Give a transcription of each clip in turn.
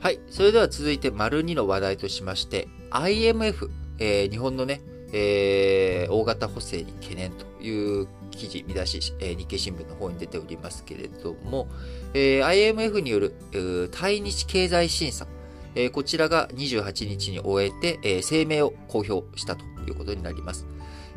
はい。それでは続いて、丸2の話題としまして、IMF、えー、日本のね、えー、大型補正に懸念という記事、見出し、えー、日経新聞の方に出ておりますけれども、えー、IMF による対日経済審査、えー、こちらが28日に終えて、えー、声明を公表したということになります。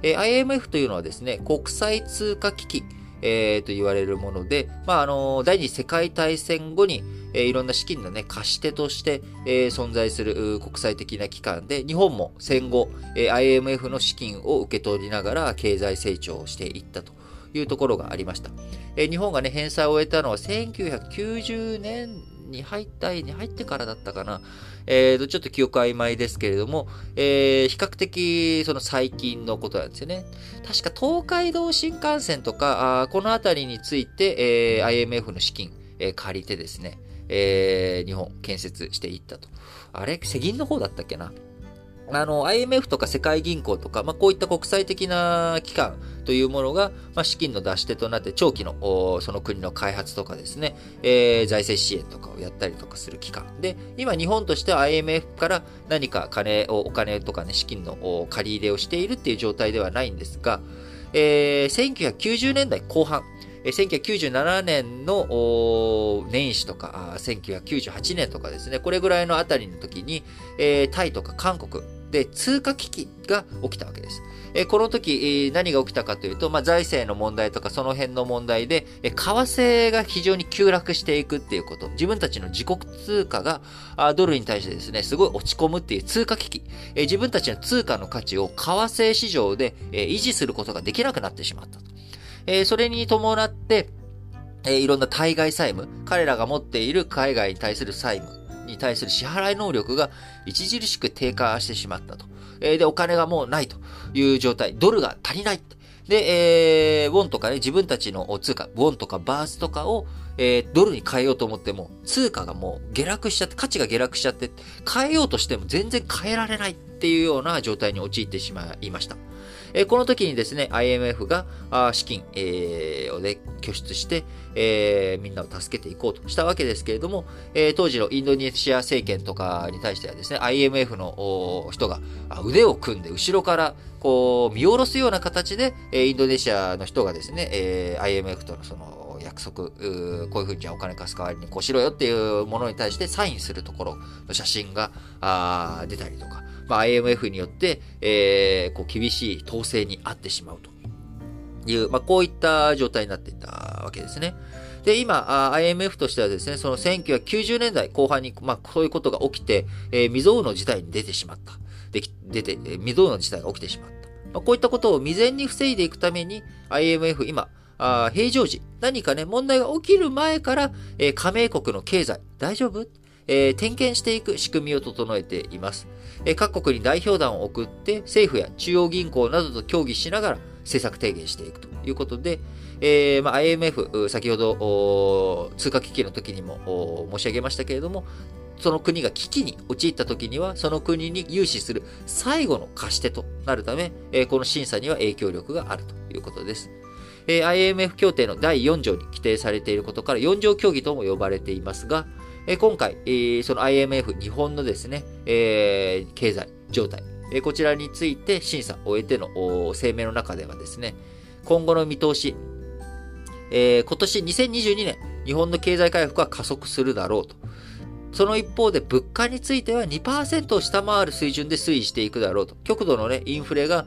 えー、IMF というのはですね、国際通貨危機、えー、と言われるもので、まあ、あの、第二次世界大戦後に、えー、いろんな資金のね、貸し手として、えー、存在する国際的な機関で、日本も戦後、えー、IMF の資金を受け取りながら経済成長をしていったというところがありました。えー、日本がね、返済を終えたのは1990年に入ったに入ってからだったかな。えー、ちょっと記憶曖昧ですけれども、えー、比較的その最近のことなんですよね。確か東海道新幹線とか、あこの辺りについて、えー、IMF の資金、えー、借りてですね、えー、日本建設していったと。あれ？世銀の方だったっけな？あの、IMF とか世界銀行とか、まあ、こういった国際的な機関というものが、まあ、資金の出し手となって長期のその国の開発とかですね、えー、財政支援とかをやったりとかする機関。で、今日本としては IMF から何か金を、お金とかね、資金の借り入れをしているっていう状態ではないんですが、えー、1990年代後半、1997年の年始とか、1998年とかですね、これぐらいのあたりの時に、タイとか韓国で通貨危機が起きたわけです。この時、何が起きたかというと、まあ、財政の問題とかその辺の問題で、為替が非常に急落していくっていうこと。自分たちの自国通貨がドルに対してですね、すごい落ち込むっていう通貨危機。自分たちの通貨の価値を為替市場で、維持することができなくなってしまったと。えそれに伴って、えいろんな対外債務、彼らが持っている海外に対する債務に対する支払い能力が著しく低下してしまったと。えで、お金がもうないという状態。ドルが足りない。で、えー、ウォンとかね、自分たちの通貨、ウォンとかバースとかを、えー、ドルに変えようと思っても、通貨がもう下落しちゃって、価値が下落しちゃって、変えようとしても全然変えられないっていうような状態に陥ってしまいました。えこの時にですね、IMF が資金、えー、をね、拠出して、えー、みんなを助けていこうとしたわけですけれども、えー、当時のインドネシア政権とかに対してはですね、IMF の人が腕を組んで後ろからこう見下ろすような形で、えインドネシアの人がですね、え IMF とのその約束、こういうふうにじゃあお金貸す代わりにこうしろよっていうものに対してサインするところの写真が出たりとか、まあ、IMF によって、えー、こう厳しい統制にあってしまうという、まあ、こういった状態になっていたわけですね。で、今、IMF としてはですね、その1990年代後半に、まあ、そういうことが起きて、えー、未曾有の事態に出てしまった。で出て、未曾有の事態が起きてしまった。まあ、こういったことを未然に防いでいくために、IMF 今、あ平常時、何かね、問題が起きる前から、えー、加盟国の経済、大丈夫？えー、点検していく仕組みを整えています。えー、各国に代表団を送って政府や中央銀行などと協議しながら政策提言していくということで、えーまあ、IMF、先ほど通貨危機の時にも申し上げましたけれども、その国が危機に陥った時には、その国に融資する最後の貸し手となるため、えー、この審査には影響力があるということです。えー、IMF 協定の第4条に規定されていることから4条協議とも呼ばれていますが、え今回、えその IMF 日本のですね、え経済状態、えこちらについて審査を終えての声明の中ではですね、今後の見通し、え今年2022年、日本の経済回復は加速するだろうと。その一方で物価については2%を下回る水準で推移していくだろうと。極度のね、インフレが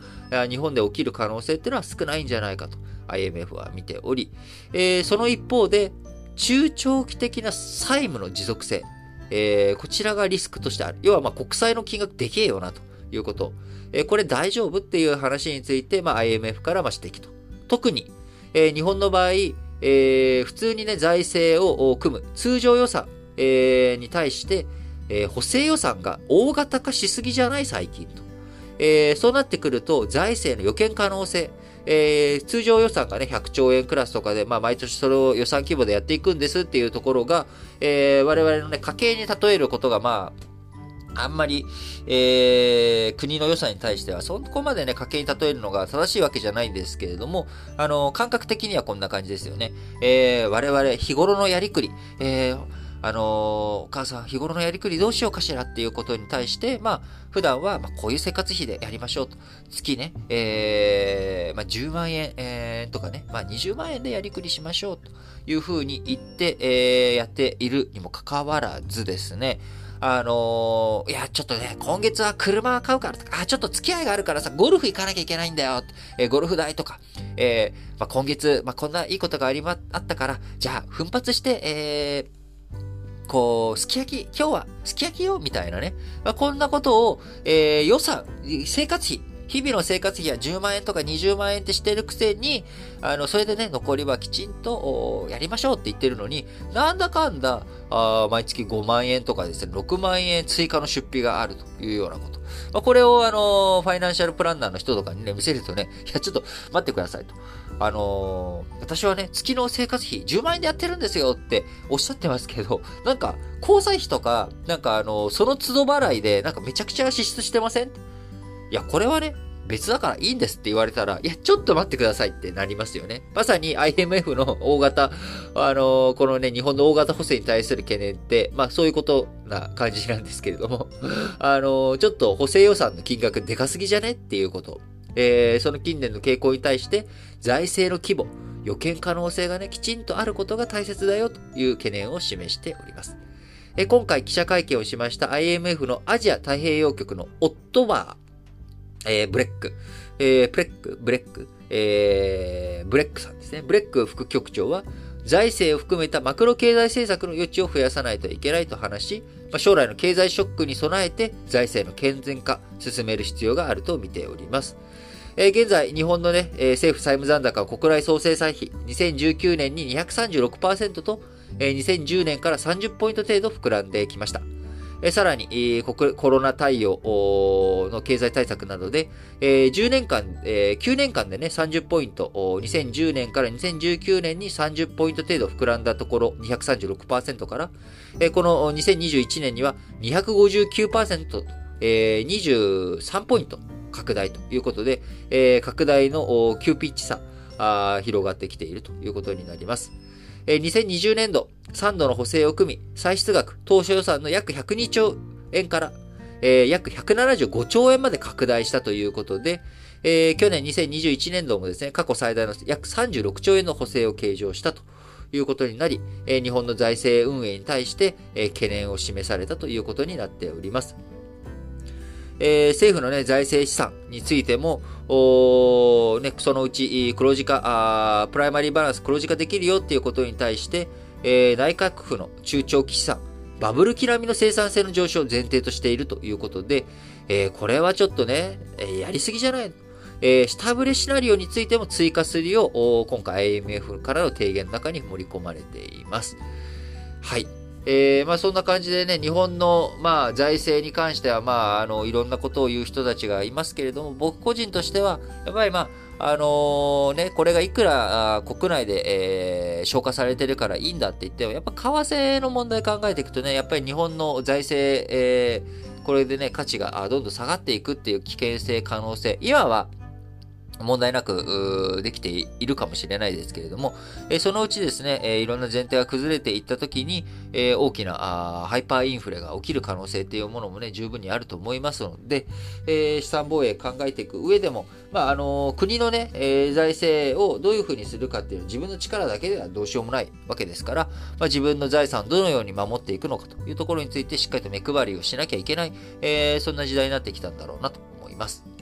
日本で起きる可能性っていうのは少ないんじゃないかと IMF は見ており、えー、その一方で中長期的な債務の持続性、えー、こちらがリスクとしてある。要はまあ国債の金額でけえよなということ。えー、これ大丈夫っていう話について、まあ、IMF からま指摘と。特に、え、日本の場合、えー、普通にね、財政を組む通常予算、えー、に対して、えー、補正予算が大型化しすぎじゃない最近と。えー、そうなってくると、財政の予見可能性、えー、通常予算がね、100兆円クラスとかで、まあ、毎年それを予算規模でやっていくんですっていうところが、えー、我々のね、家計に例えることが、まあ、あんまり、えー、国の予算に対しては、そこまでね、家計に例えるのが正しいわけじゃないんですけれども、あの、感覚的にはこんな感じですよね。えー、我々、日頃のやりくり、えー、あのー、お母さん、日頃のやりくりどうしようかしらっていうことに対して、まあ、普段は、まあ、こういう生活費でやりましょうと。月ね、えー、まあ、10万円、えー、とかね、まあ、20万円でやりくりしましょうというふうに言って、えー、やっているにもかかわらずですね、あのー、いや、ちょっとね、今月は車買うからとか、あ、ちょっと付き合いがあるからさ、ゴルフ行かなきゃいけないんだよ。えー、ゴルフ代とか、えー、まあ、今月、まあ、こんないいことがありま、あったから、じゃあ、奮発して、え、こう、すき焼き、今日はすき焼きよみたいなね。まあ、こんなことを、えー、予算、生活費、日々の生活費は10万円とか20万円ってしてるくせに、あの、それでね、残りはきちんとやりましょうって言ってるのに、なんだかんだ、あ毎月5万円とかですね、6万円追加の出費があるというようなこと。まあ、これを、あの、ファイナンシャルプランナーの人とかにね、見せるとね、いや、ちょっと待ってくださいと。あのー、私はね、月の生活費10万円でやってるんですよっておっしゃってますけど、なんか、交際費とか、なんかあのー、その都度払いで、なんかめちゃくちゃ支出してません？いや、これはね、別だからいいんですって言われたら、いや、ちょっと待ってくださいってなりますよね。まさに IMF の大型、あのー、このね、日本の大型補正に対する懸念って、まあそういうことな感じなんですけれども、あのー、ちょっと補正予算の金額でかすぎじゃね？っていうこと。えー、その近年の傾向に対して、財政の規模、予見可能性がね、きちんとあることが大切だよという懸念を示しております。え今回記者会見をしました IMF のアジア太平洋局のオットバー、えー、ブレック、えー、プレック、ブレック、えー、ブレックさんですね。ブレック副局長は、財政を含めたマクロ経済政策の余地を増やさないといけないと話し、まあ、将来の経済ショックに備えて財政の健全化、進める必要があると見ております。えー、現在、日本のね、えー、政府債務残高は国内総生産比、2019年に236%と、えー、2010年から30ポイント程度膨らんできました。えさらに、えコロナ対応の経済対策などで、え10年間、え9年間でね、30ポイント、2010年から2019年に30ポイント程度膨らんだところ、236%から、えこの2021年には259%、え23ポイント拡大ということで、え拡大の急ピッチ差、広がってきているということになります。2020年度、3度の補正を組み、歳出額、当初予算の約102兆円から、えー、約175兆円まで拡大したということで、えー、去年2021年度もですね、過去最大の約36兆円の補正を計上したということになり、えー、日本の財政運営に対して、えー、懸念を示されたということになっております。えー、政府のね、財政資産についても、ね、そのうち黒字化、プライマリーバランス黒字化できるよっていうことに対して、えー、内閣府の中長期資産、バブル期並みの生産性の上昇を前提としているということで、えー、これはちょっとね、え、やりすぎじゃないえ、下振れシナリオについても追加するよう、今回 IMF からの提言の中に盛り込まれています。はい。えー、まあそんな感じでね、日本の、まあ財政に関しては、まあ、あの、いろんなことを言う人たちがいますけれども、僕個人としては、やっぱりまあ、あのー、ね、これがいくら国内で、えー、消化されてるからいいんだって言っても、やっぱ為替の問題考えていくとね、やっぱり日本の財政、え、これでね、価値がどんどん下がっていくっていう危険性、可能性、今は、問題なくできているかもしれないですけれども、えそのうちですね、えいろんな前提が崩れていったときに、え大きなハイパーインフレが起きる可能性っていうものもね、十分にあると思いますので、え資産防衛考えていく上でも、まあ、あの国のね、え財政をどういうふうにするかっていうのは自分の力だけではどうしようもないわけですから、まあ、自分の財産をどのように守っていくのかというところについてしっかりと目配りをしなきゃいけない、えそんな時代になってきたんだろうなと思います。